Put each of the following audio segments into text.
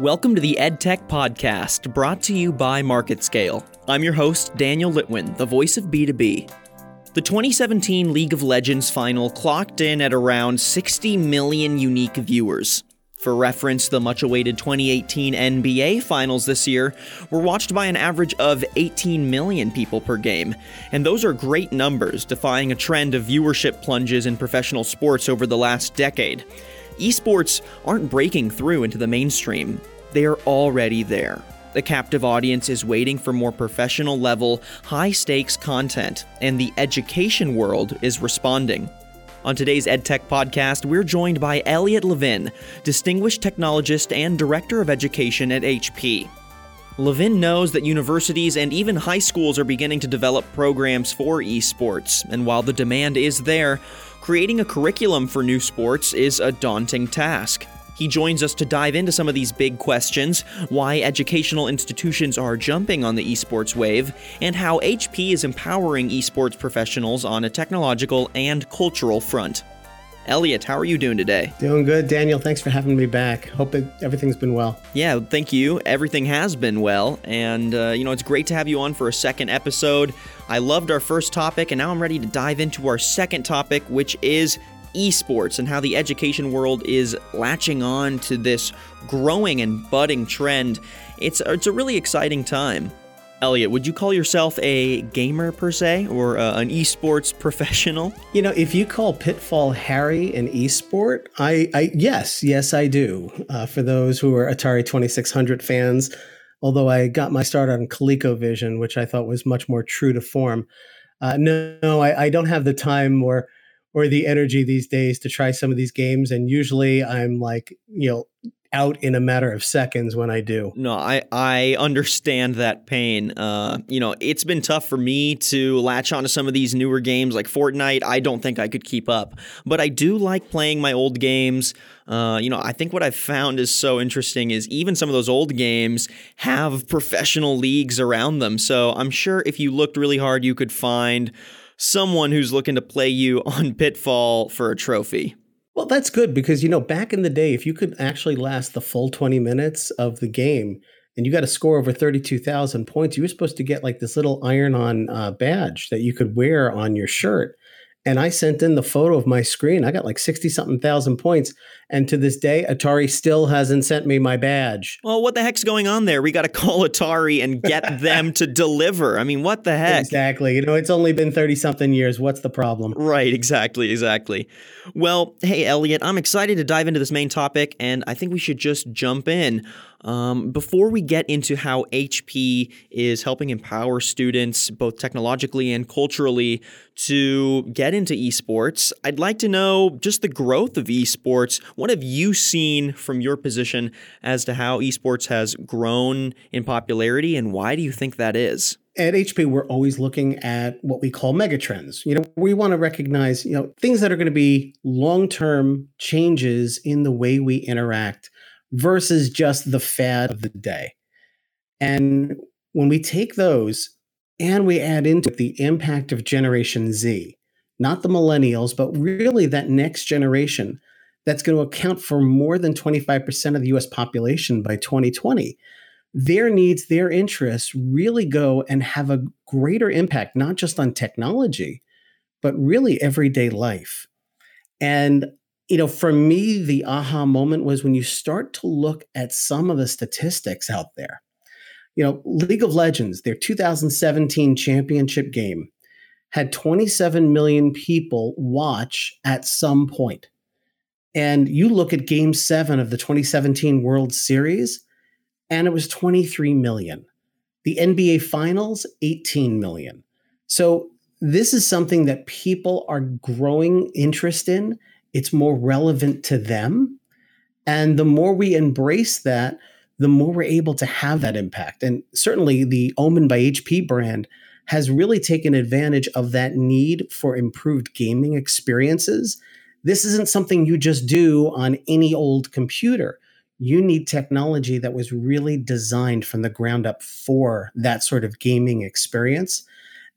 Welcome to the EdTech Podcast, brought to you by MarketScale. I'm your host, Daniel Litwin, the voice of B2B. The 2017 League of Legends final clocked in at around 60 million unique viewers. For reference, the much awaited 2018 NBA Finals this year were watched by an average of 18 million people per game, and those are great numbers, defying a trend of viewership plunges in professional sports over the last decade esports aren't breaking through into the mainstream, they are already there. The captive audience is waiting for more professional level, high stakes content, and the education world is responding. On today's EdTech podcast, we're joined by Elliott Levine, Distinguished Technologist and Director of Education at HP. Levine knows that universities and even high schools are beginning to develop programs for esports, and while the demand is there, creating a curriculum for new sports is a daunting task. He joins us to dive into some of these big questions why educational institutions are jumping on the esports wave, and how HP is empowering esports professionals on a technological and cultural front. Elliott, how are you doing today? Doing good, Daniel. Thanks for having me back. Hope it, everything's been well. Yeah, thank you. Everything has been well, and uh, you know it's great to have you on for a second episode. I loved our first topic, and now I'm ready to dive into our second topic, which is esports and how the education world is latching on to this growing and budding trend. It's it's a really exciting time. Elliott, would you call yourself a gamer per se or uh, an esports professional? You know, if you call Pitfall Harry an esport, I, I yes, yes, I do. Uh, for those who are Atari 2600 fans, although I got my start on ColecoVision, which I thought was much more true to form. Uh, no, no I, I, don't have the time or or the energy these days to try some of these games, and usually I'm like, you know, out in a matter of seconds when I do. No, I I understand that pain. Uh, you know, it's been tough for me to latch onto some of these newer games like Fortnite. I don't think I could keep up, but I do like playing my old games. Uh, you know, I think what I've found is so interesting is even some of those old games have professional leagues around them. So I'm sure if you looked really hard, you could find someone who's looking to play you on Pitfall for a trophy. Well, that's good because, you know, back in the day, if you could actually last the full 20 minutes of the game and you got a score over 32,000 points, you were supposed to get like this little iron on uh, badge that you could wear on your shirt. And I sent in the photo of my screen. I got like 60 something thousand points. And to this day, Atari still hasn't sent me my badge. Well, what the heck's going on there? We got to call Atari and get them to deliver. I mean, what the heck? Exactly. You know, it's only been 30 something years. What's the problem? Right. Exactly. Exactly. Well, hey, Elliott, I'm excited to dive into this main topic, and I think we should just jump in. Um, before we get into how HP is helping empower students, both technologically and culturally, to get into esports, I'd like to know just the growth of esports. What have you seen from your position as to how esports has grown in popularity, and why do you think that is? at HP, we're always looking at what we call megatrends. You know, we want to recognize, you know, things that are going to be long-term changes in the way we interact versus just the fad of the day. And when we take those and we add into the impact of Generation Z, not the millennials, but really that next generation that's going to account for more than 25% of the US population by 2020, their needs, their interests really go and have a greater impact, not just on technology, but really everyday life. And you know, for me, the aha moment was when you start to look at some of the statistics out there. You know, League of Legends, their 2017 championship game, had 27 million people watch at some point. And you look at game seven of the 2017 World Series, and it was 23 million. The NBA Finals, 18 million. So this is something that people are growing interest in it's more relevant to them. And the more we embrace that, the more we're able to have that impact. And certainly the Omen by HP brand has really taken advantage of that need for improved gaming experiences. This isn't something you just do on any old computer. You need technology that was really designed from the ground up for that sort of gaming experience.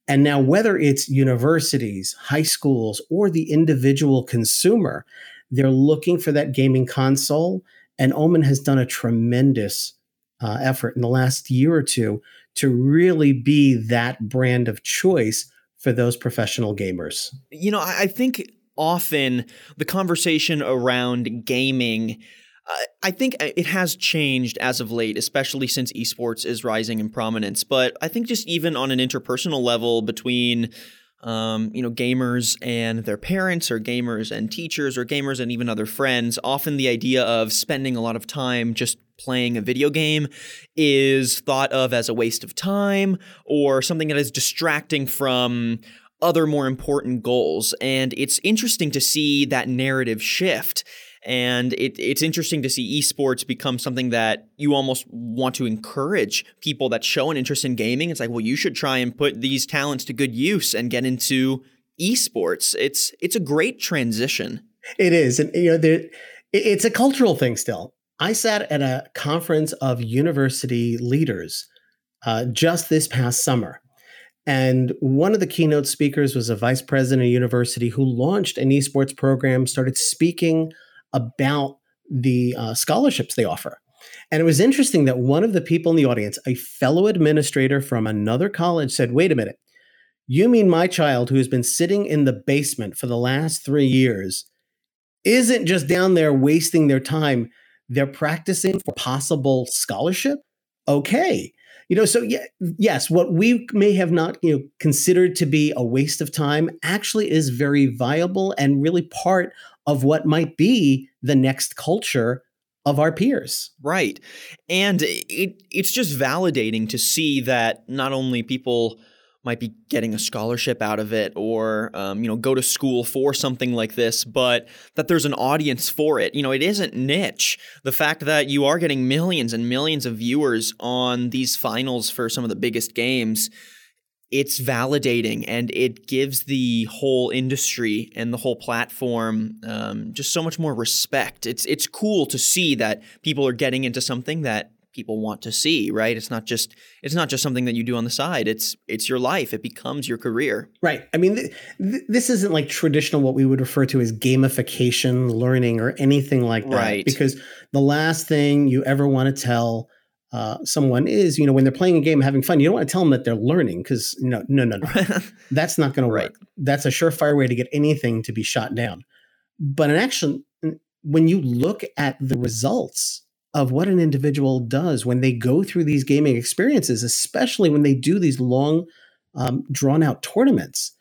And now, whether it's universities, high schools, or the individual consumer, they're looking for that gaming console And Omen has done a tremendous uh, effort in the last year or two to really be that brand of choice for those professional gamers. You know, I think often the conversation around gaming. Uh, I think it has changed as of late, especially since esports is rising in prominence. But I think just even on an interpersonal level between um, you know, gamers and their parents, or gamers and teachers, or gamers and even other friends, often the idea of spending a lot of time just playing a video game is thought of as a waste of time or something that is distracting from other more important goals. And it's interesting to see that narrative shift and it, it's interesting to see esports become something that you almost want to encourage people that show an interest in gaming. It's like, well, you should try and put these talents to good use and get into esports. It's it's a great transition. It is, and you know, there, it's a cultural thing still. I sat at a conference of university leaders uh, just this past summer. And one of the keynote speakers was a vice president of university who launched an esports program, started speaking about the uh, scholarships they offer. And it was interesting that one of the people in the audience, a fellow administrator from another college, said, Wait a minute, you mean my child who has been sitting in the basement for the last three years isn't just down there wasting their time? They're practicing for possible scholarship? Okay. You know, so yeah, yes, what we may have not, you know, considered to be a waste of time actually is very viable and really part of what might be the next culture of our peers. Right. And it it's just validating to see that not only people might be getting a scholarship out of it or um, you know go to school for something like this but that there's an audience for it you know it isn't niche the fact that you are getting millions and millions of viewers on these finals for some of the biggest games it's validating and it gives the whole industry and the whole platform um, just so much more respect. It's it's cool to see that people are getting into something that people want to see. Right? It's not just it's not just something that you do on the side. It's it's your life. It becomes your career. Right. I mean, th- th- this isn't like traditional what we would refer to as gamification learning or anything like that. Right. Because the last thing you ever want to tell uh, someone is, you know, when they're playing a game, having fun, you don't want to tell them that they're learning because no, no, no, no, that's not going right. to work. That's a surefire way to get anything to be shot down. But in action, when you look at the results of what an individual does when they go through these gaming experiences, especially when they do these long, um, drawn out tournaments,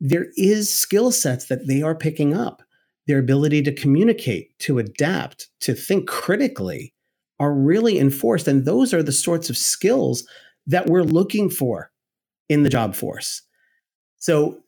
there is skill sets that they are picking up. Their ability to communicate, to adapt, to think critically, are really enforced. And those are the sorts of skills that we're looking for in the job force. So,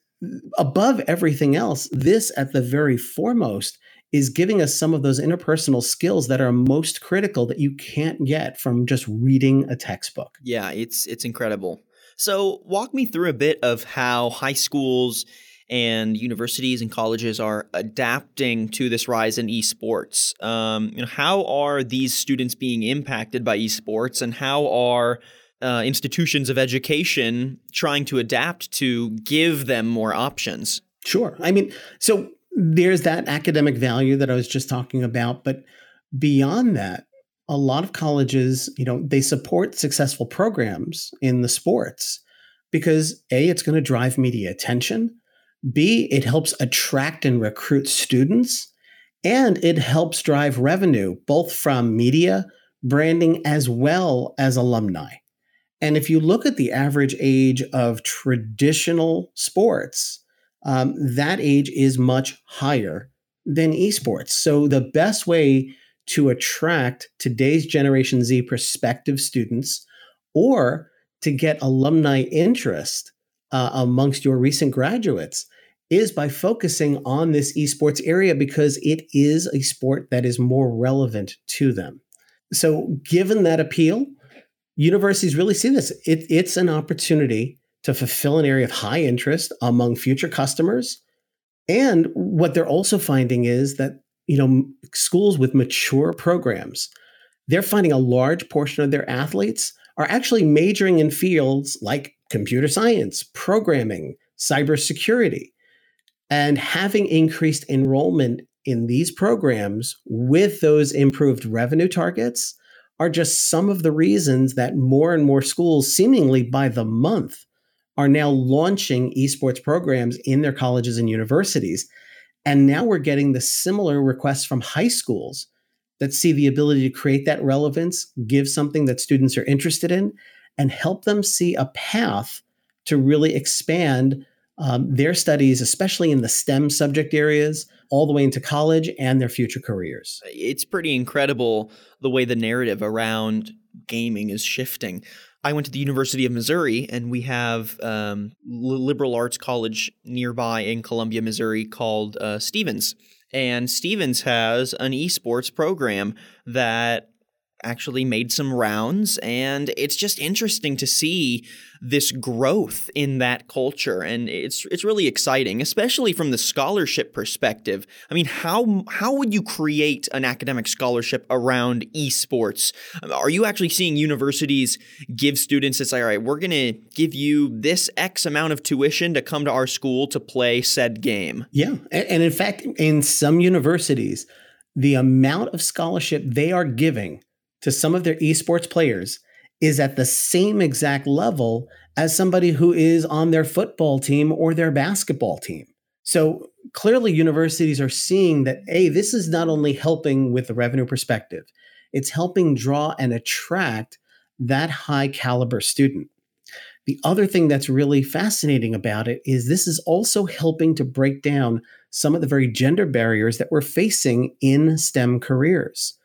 above everything else, this at the very foremost is giving us some of those interpersonal skills that are most critical that you can't get from just reading a textbook. Yeah, it's it's incredible. So, walk me through a bit of how high schools and universities and colleges are adapting to this rise in esports. Um, you know, how are these students being impacted by esports, and how are uh, institutions of education trying to adapt to give them more options? Sure. I mean, so there's that academic value that I was just talking about, but beyond that, a lot of colleges, you know, they support successful programs in the sports because A, it's going to drive media attention. B, it helps attract and recruit students, and it helps drive revenue, both from media, branding, as well as alumni. And if you look at the average age of traditional sports, um, that age is much higher than esports. So the best way to attract today's Generation Z prospective students or to get alumni interest uh, amongst your recent graduates is by focusing on this esports area because it is a sport that is more relevant to them. So, given that appeal, universities really see this. It, it's an opportunity to fulfill an area of high interest among future customers. And what they're also finding is that, you know, schools with mature programs, they're finding a large portion of their athletes are actually majoring in fields like computer science, programming, cybersecurity. And having increased enrollment in these programs with those improved revenue targets are just some of the reasons that more and more schools, seemingly by the month, are now launching esports programs in their colleges and universities. And now we're getting the similar requests from high schools that see the ability to create that relevance, give something that students are interested in, and help them see a path to really expand um, their studies, especially in the STEM subject areas, all the way into college and their future careers. It's pretty incredible the way the narrative around gaming is shifting. I went to the University of Missouri, and we have um, liberal arts college nearby in Columbia, Missouri, called uh, Stephens. And Stephens has an esports program that actually made some rounds and it's just interesting to see this growth in that culture and it's it's really exciting especially from the scholarship perspective. I mean how how would you create an academic scholarship around esports? Are you actually seeing universities give students that say all right we're going to give you this x amount of tuition to come to our school to play said game. Yeah and in fact in some universities the amount of scholarship they are giving to some of their esports players is at the same exact level as somebody who is on their football team or their basketball team. So clearly, universities are seeing that, A, this is not only helping with the revenue perspective, it's helping draw and attract that high caliber student. The other thing that's really fascinating about it is this is also helping to break down some of the very gender barriers that we're facing in STEM careers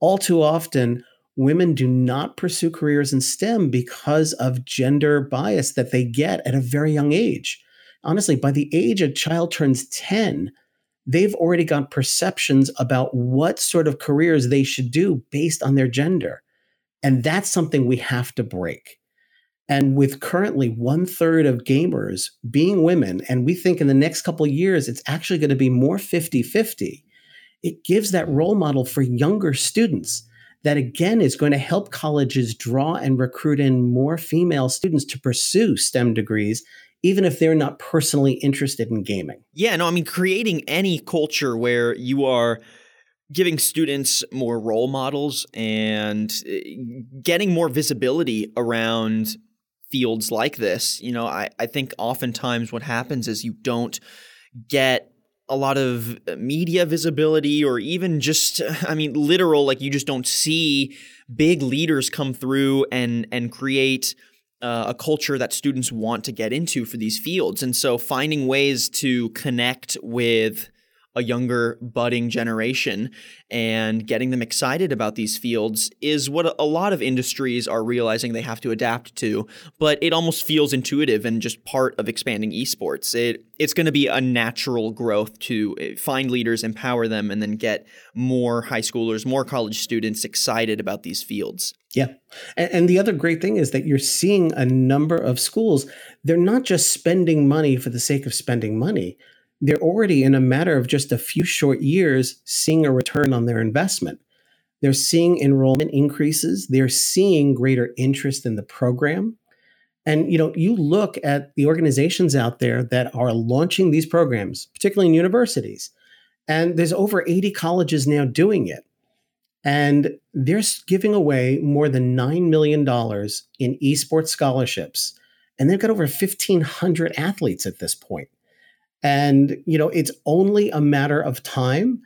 all too often, women do not pursue careers in STEM because of gender bias that they get at a very young age. Honestly, by the age a child turns 10, they've already got perceptions about what sort of careers they should do based on their gender. And that's something we have to break. And with currently one third of gamers being women, and we think in the next couple years it's actually going to be more 50 50, it gives that role model for younger students that again is going to help colleges draw and recruit in more female students to pursue STEM degrees even if they're not personally interested in gaming. Yeah, no, I mean creating any culture where you are giving students more role models and eh, getting more visibility around fields like this. You know, I, I think oftentimes what happens is you don't get a lot of uh, media visibility or even just i mean literal like you just don't see big leaders come through and and create uh, a culture that students want to get into for these fields. And so finding ways to connect with a younger budding generation and getting them excited about these fields is what a lot of industries are realizing they have to adapt to but it almost feels intuitive and just part of expanding esports. It it's going to be a natural growth to eh, find leaders empower them and then get more high schoolers more college students excited about these fields. Yeah. And, and, the other great thing is that you're seeing a number of schools, they're not just spending money for the sake of spending money they're already in a matter of just a few short years seeing a return on their investment. They're seeing enrollment increases, they're seeing greater interest in the program. And you know, you look at the organizations out there that are launching these programs, particularly in universities, and there's over 80 colleges now doing it. And they're giving away more than $9 million in esports scholarships. And they've got over 1,500 athletes at this point. And, you know, it's only a matter of time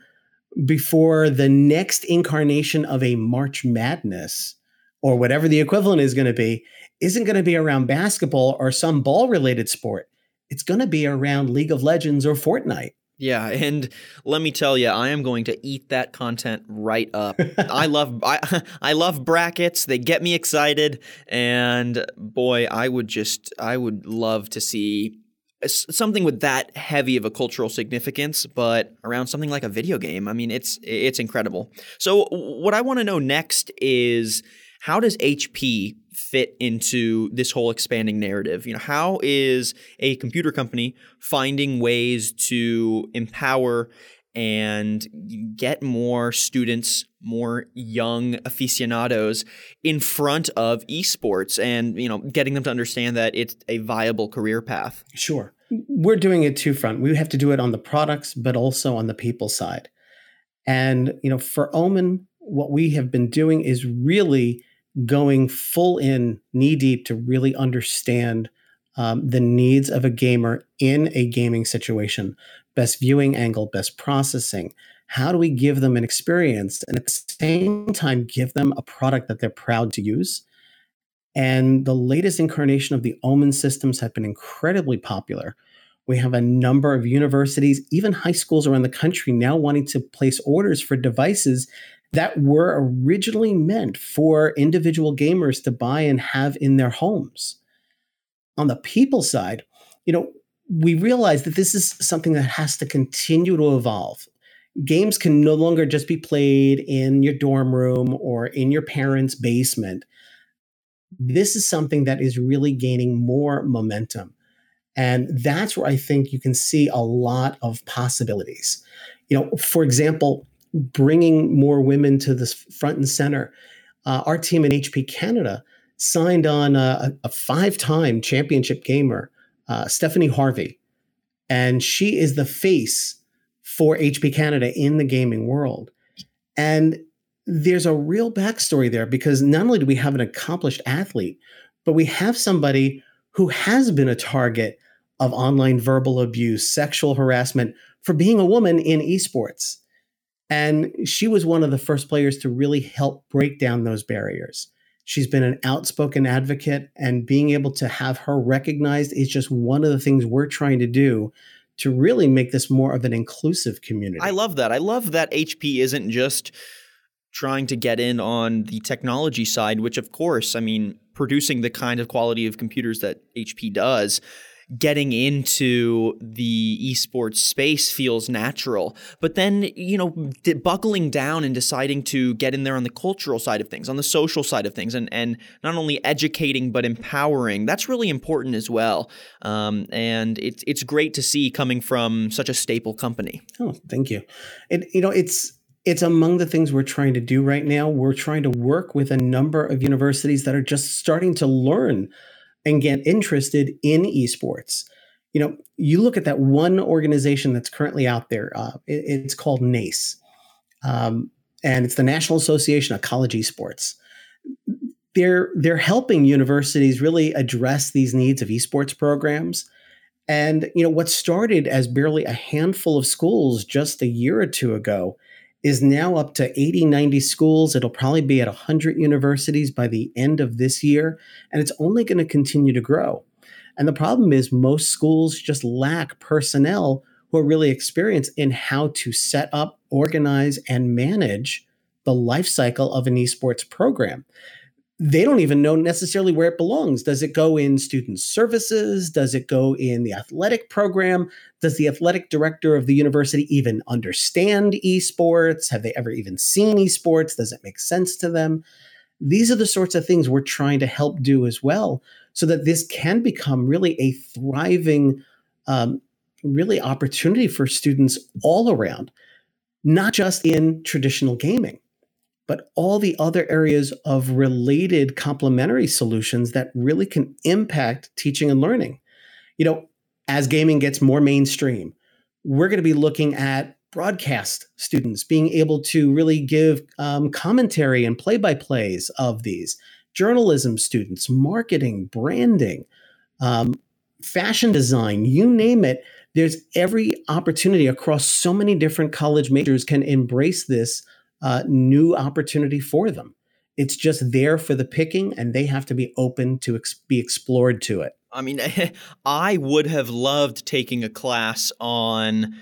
before the next incarnation of a March Madness or whatever the equivalent is going to be isn't going to be around basketball or some ball related sport. It's going to be around League of Legends or Fortnite. Yeah, and let me tell you, I am going to eat that content right up. I love I I love brackets. They get me excited and boy, I would just I would love to see something with that heavy of a cultural significance, but around something like a video game, I mean, it's it's incredible. So, what I want to know next is how does HP fit into this whole expanding narrative? You know, how is a computer company finding ways to empower and get more students, more young aficionados in front of esports and, you know, getting them to understand that it's a viable career path. Sure. We're doing it two front. We have to do it on the products, but also on the people side. And you know, for Omen, what we have been doing is really going full in, knee deep to really understand um, the needs of a gamer in a gaming situation. Best viewing angle, best processing. How do we give them an experience and at the same time give them a product that they're proud to use? And the latest incarnation of the Omen systems have been incredibly popular. We have a number of universities, even high schools around the country now wanting to place orders for devices that were originally meant for individual gamers to buy and have in their homes. On the people side, you know, we realize that this is something that has to continue to evolve. Games can no longer just be played in your dorm room or in your parents' basement. This is something that is really gaining more momentum. And that's where I think you can see a lot of possibilities. You know, for example, bringing more women to the front and center. Uh, our team in HP Canada signed on a, a five time championship gamer, uh, Stephanie Harvey. And she is the face for HP Canada in the gaming world. And there's a real backstory there because not only do we have an accomplished athlete, but we have somebody who has been a target of online verbal abuse, sexual harassment for being a woman in esports. And she was one of the first players to really help break down those barriers. She's been an outspoken advocate, and being able to have her recognized is just one of the things we're trying to do to really make this more of an inclusive community. I love that. I love that HP isn't just trying to get in on the technology side, which, of course, I mean, producing the kind of quality of computers that HP does getting into the esports space feels natural. But then, you know, buckling down and deciding to get in there on the cultural side of things, on the social side of things, and, and not only educating but empowering, that's really important as well. Um, and it's it's great to see coming from such a staple company. Oh, thank you. And you know, it's it's among the things we're trying to do right now. We're trying to work with a number of universities that are just starting to learn and get interested in esports. You know, you look at that one organization that's currently out there. Uh, it, it's called NACE, um, and it's the National Association of College Esports. They're they're helping universities really address these needs of esports programs. And you know what started as barely a handful of schools just a year or two ago is now up to 80, 90 schools. It'll probably be at 100 universities by the end of this year, and it's only going to continue to grow. And the problem is, most schools just lack personnel who are really experienced in how to set up, organize, and manage the life cycle of an esports program they don't even know necessarily where it belongs. Does it go in student services? Does it go in the athletic program? Does the athletic director of the university even understand esports? Have they ever even seen esports? Does it make sense to them? These are the sorts of things we're trying to help do as well, so that this can become really a thriving, um, really opportunity for students all around, not just in traditional gaming but all the other areas of related complementary solutions that really can impact teaching and learning. You know, as gaming gets more mainstream, we're going to be looking at broadcast students being able to really give um, commentary and play by plays of these, journalism students, marketing, branding, um, fashion design, you name it. There's every opportunity across so many different college majors can embrace this uh, new opportunity for them. It's just there for the picking, and they have to be open to ex- be explored to it. I mean, I would have loved taking a class on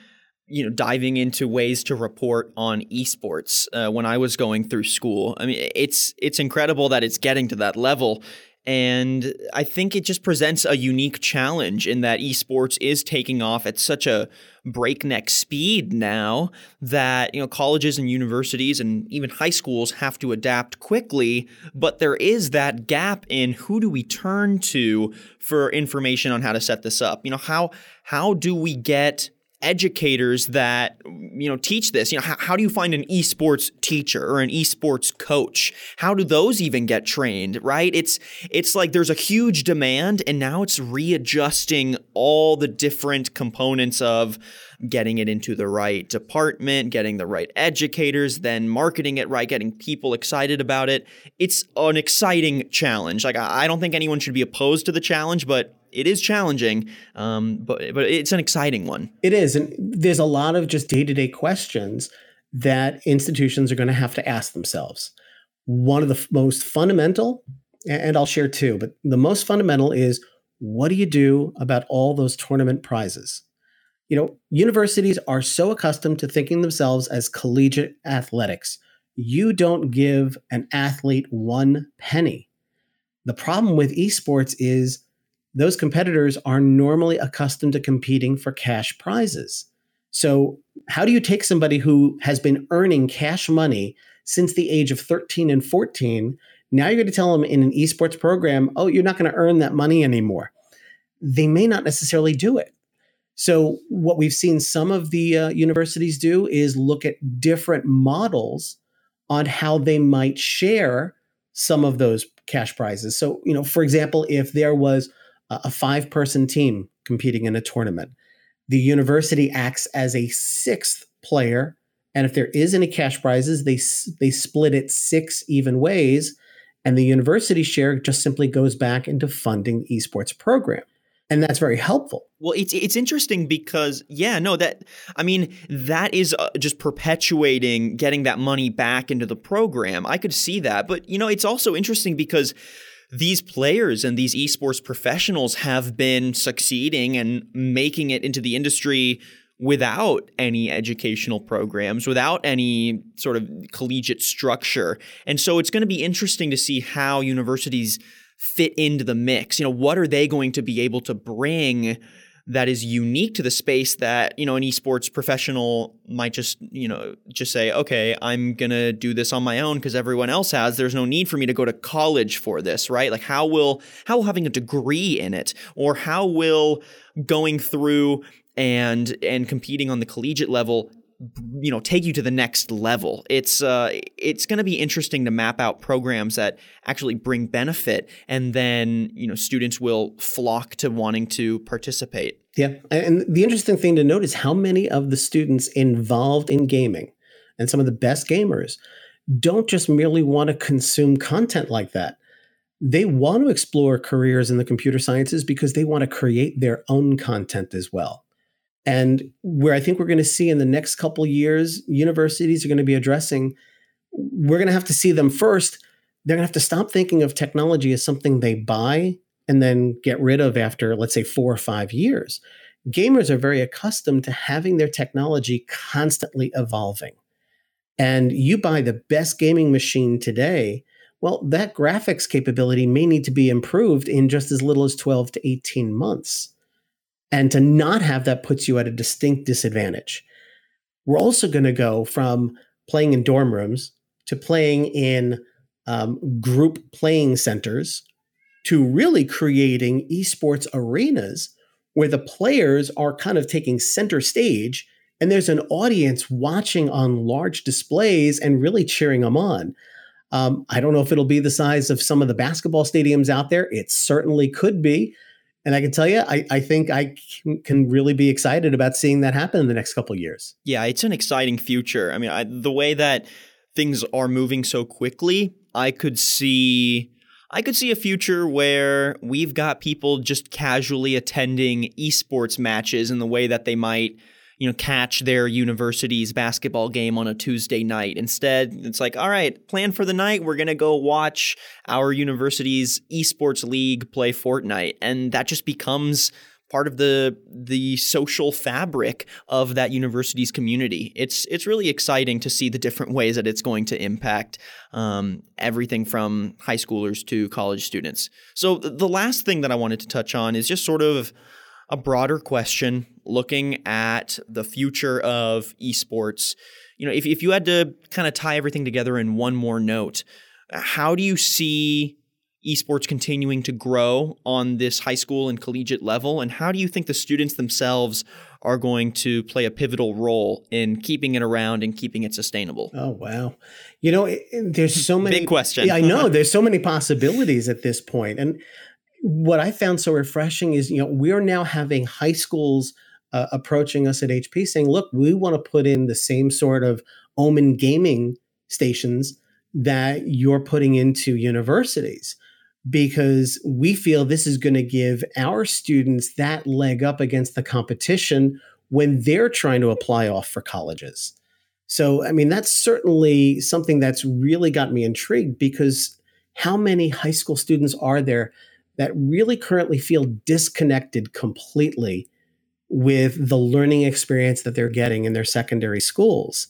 you know diving into ways to report on esports uh, when I was going through school. I mean, it's it's incredible that it's getting to that level. And I think it just presents a unique challenge in that esports is taking off at such a breakneck speed now that you know colleges and universities and even high schools have to adapt quickly. But there is that gap in who do we turn to for information on how to set this up? You know how how do we get educators that you know teach this. You know how, how, do you find an esports teacher or an esports coach? How do those even get trained right? It's it's like there's a huge demand and now it's readjusting all the different components of getting it into the right department getting the right educators then marketing it right getting people excited about it. It's an exciting challenge. Like i don't think anyone should be opposed to the challenge but it is challenging, um, but but it's an exciting one. It is, and there's a lot of just day to day questions that institutions are going to have to ask themselves. One of the f- most fundamental, and I'll share two, but the most fundamental is what do you do about all those tournament prizes? You know, universities are so accustomed to thinking themselves as collegiate athletics. You don't give an athlete one penny. The problem with esports is those competitors are normally accustomed to competing for cash prizes. So, how do you take somebody who has been earning cash money since the age of 13 and 14? Now you're going to tell them in an esports program, oh, you're not going to earn that money anymore. They may not necessarily do it. So, what we've seen some of the uh, universities do is look at different models on how they might share some of those cash prizes. So, you know, for example, if there was a five person team competing in a tournament. The university acts as a sixth player. And if there is any cash prizes, they, they split it six even ways. And the university share just simply goes back into funding the esports program. And that's very helpful. Well, it's it's interesting because yeah, no, that I mean that is uh, just perpetuating getting that money back into the program. I could see that, but you know, it's also interesting because these players and these esports professionals have been succeeding and making it into the industry without any educational programs, without any sort of collegiate structure. And so it's going to be interesting to see how universities fit into the mix. You know, what are they going to be able to bring that is unique to the space that you know an esports professional might just you know just say okay i'm gonna do this on my own because everyone else has. There's no need for me to go to college for this right? Like how will how will having a degree in it or how will going through and and competing on the collegiate level you know take you to the next level. It's uh it's going to be interesting to map out programs that actually bring benefit and then you know students will flock to wanting to participate. Yeah and the interesting thing to note is how many of the students involved in gaming and some of the best gamers don't just merely want to consume content like that. They want to explore careers in the computer sciences because they want to create their own content as well and where I think we're going to see in the next couple years, universities are going to be addressing, we're going to have to see them first. They're going to have to stop thinking of technology as something they buy and then get rid of after, let's say, four or five years. Gamers are very accustomed to having their technology constantly evolving. And you buy the best gaming machine today, well, that graphics capability may need to be improved in just as little as 12 to 18 months. And to not have that puts you at a distinct disadvantage. We're also going to go from playing in dorm rooms to playing in um, group playing centers to really creating esports arenas where the players are kind of taking center stage and there's an audience watching on large displays and really cheering them on. Um, I don't know if it'll be the size of some of the basketball stadiums out there. It certainly could be. And I can tell you, I, I think I can, really be excited about seeing that happen in the next couple years. Yeah, it's an exciting future. I mean, I, the way that things are moving so quickly, I could see I could see a future where we've got people just casually attending esports matches in the way that they might you know, catch their university's basketball game on a Tuesday night. Instead, it's like, all right, plan for the night. We're going to go watch our university's esports league play Fortnite. And that just becomes part of the the social fabric of that university's community. It's it's really exciting to see the different ways that it's going to impact um, everything from high schoolers to college students. So the last thing that I wanted to touch on is just sort of a broader question looking at the future of esports. You know, if, if you had to kind of tie everything together in one more note, how do you see esports continuing to grow on this high school and collegiate level? And how do you think the students themselves are going to play a pivotal role in keeping it around and keeping it sustainable? Oh, wow. You know, there's so many. Big question. yeah, I know. There's so many possibilities at this point. And what I found so refreshing is, you know, we're now having high schools uh, approaching us at HP saying, look, we want to put in the same sort of Omen gaming stations that you're putting into universities because we feel this is going to give our students that leg up against the competition when they're trying to apply off for colleges. So, I mean, that's certainly something that's really got me intrigued because how many high school students are there that really currently feel disconnected completely with the learning experience that they're getting in their secondary schools?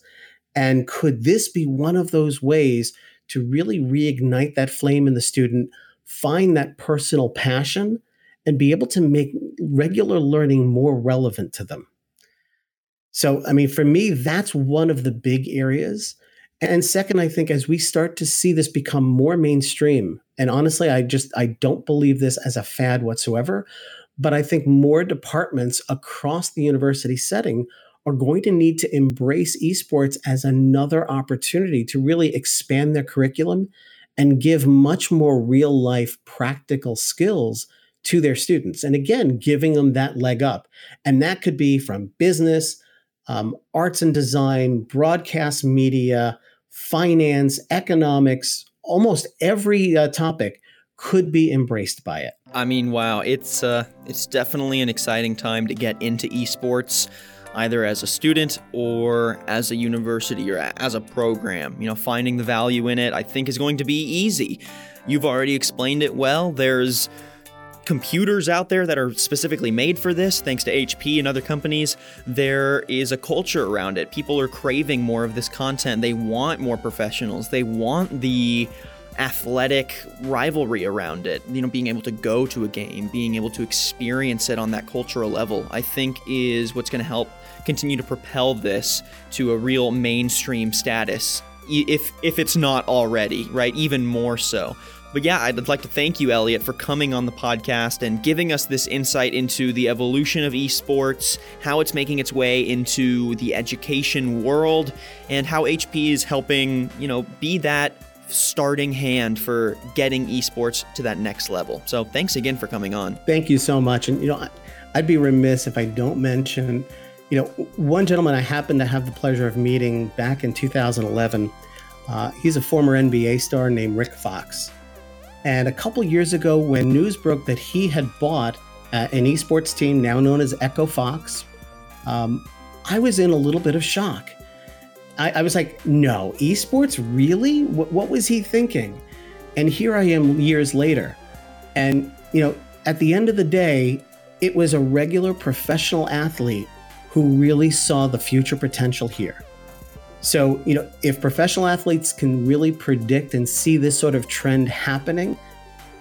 And could this be one of those ways to really reignite that flame in the student find that personal passion and be able to make regular learning more relevant to them. So, I mean, for me, that's one of the big areas. And second, I think as we start to see this become more mainstream, and honestly, I just I don't believe this as a fad whatsoever, but I think more departments across the university setting are going to need to embrace esports as another opportunity to really expand their curriculum and give much more real life practical skills to their students. And again, giving them that leg up. And that could be from business, um, arts and design, broadcast media, finance, economics, almost every uh, topic could be embraced by it. I mean, wow, it's uh, it's definitely an exciting time to get into esports either as a student or as a university or as a program. You know, finding the value in it, I think, is going to be easy. You've already explained it well. There's computers out there that are specifically made for this, thanks to HP and other companies. There is a culture around it. People are craving more of this content. They want more professionals. They want the athletic rivalry around it. You know, being able to go to a game, being able to experience it on that cultural level, I think is what's going to help continue to propel this to a real mainstream status if if it's not already, right? Even more so. But yeah, I'd like to thank you, Elliott, for coming on the podcast and giving us this insight into the evolution of esports, how it's making its way into the education world, and how HP is helping, you know, be that starting hand for getting esports to that next level. So thanks again for coming on. Thank you so much. And, you know, I'd be remiss if I don't mention, you know, one gentleman I happened to have the pleasure of meeting back in 2011. Uh, he's a former NBA star named Rick Fox. And a couple years ago, when news broke that he had bought uh, an esports team now known as Echo Fox, um, I was in a little bit of shock. I, I was like, no, esports, really? What, what was he thinking? And here I am years later. And, you know, at the end of the day, it was a regular professional athlete who really saw the future potential here. So, you know, if professional athletes can really predict and see this sort of trend happening,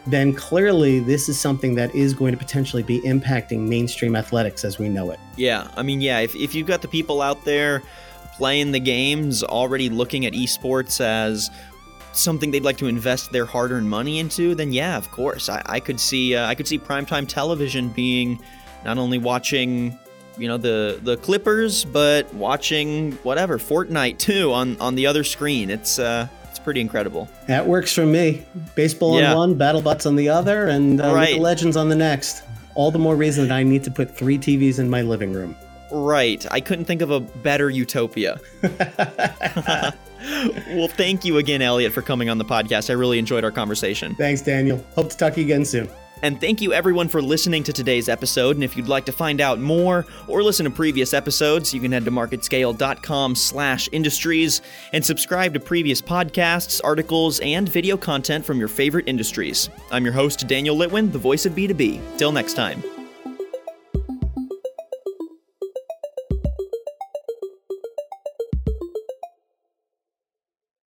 then clearly this is something that is going to potentially be impacting mainstream athletics as we know it. Yeah. I mean, yeah, if, if you've got the people out there playing the games, already looking at esports as something they'd like to invest their hard-earned money into, then yeah, of course, I, I could see uh, I could see primetime television being not only watching you know the the Clippers, but watching whatever Fortnite too on on the other screen. It's uh, it's pretty incredible. That works for me. Baseball yeah. on one, BattleBots on the other, and uh, right. Legends on the next. All the more reason that I need to put three TVs in my living room. Right. I couldn't think of a better utopia. well, thank you again, Elliott, for coming on the podcast. I really enjoyed our conversation. Thanks, Daniel. Hope to talk to you again soon. And thank you everyone for listening to today's episode. And if you'd like to find out more or listen to previous episodes, you can head to marketscale.com slash industries and subscribe to previous podcasts, articles, and video content from your favorite industries. I'm your host, Daniel Litwin, the voice of B2B. Till next time.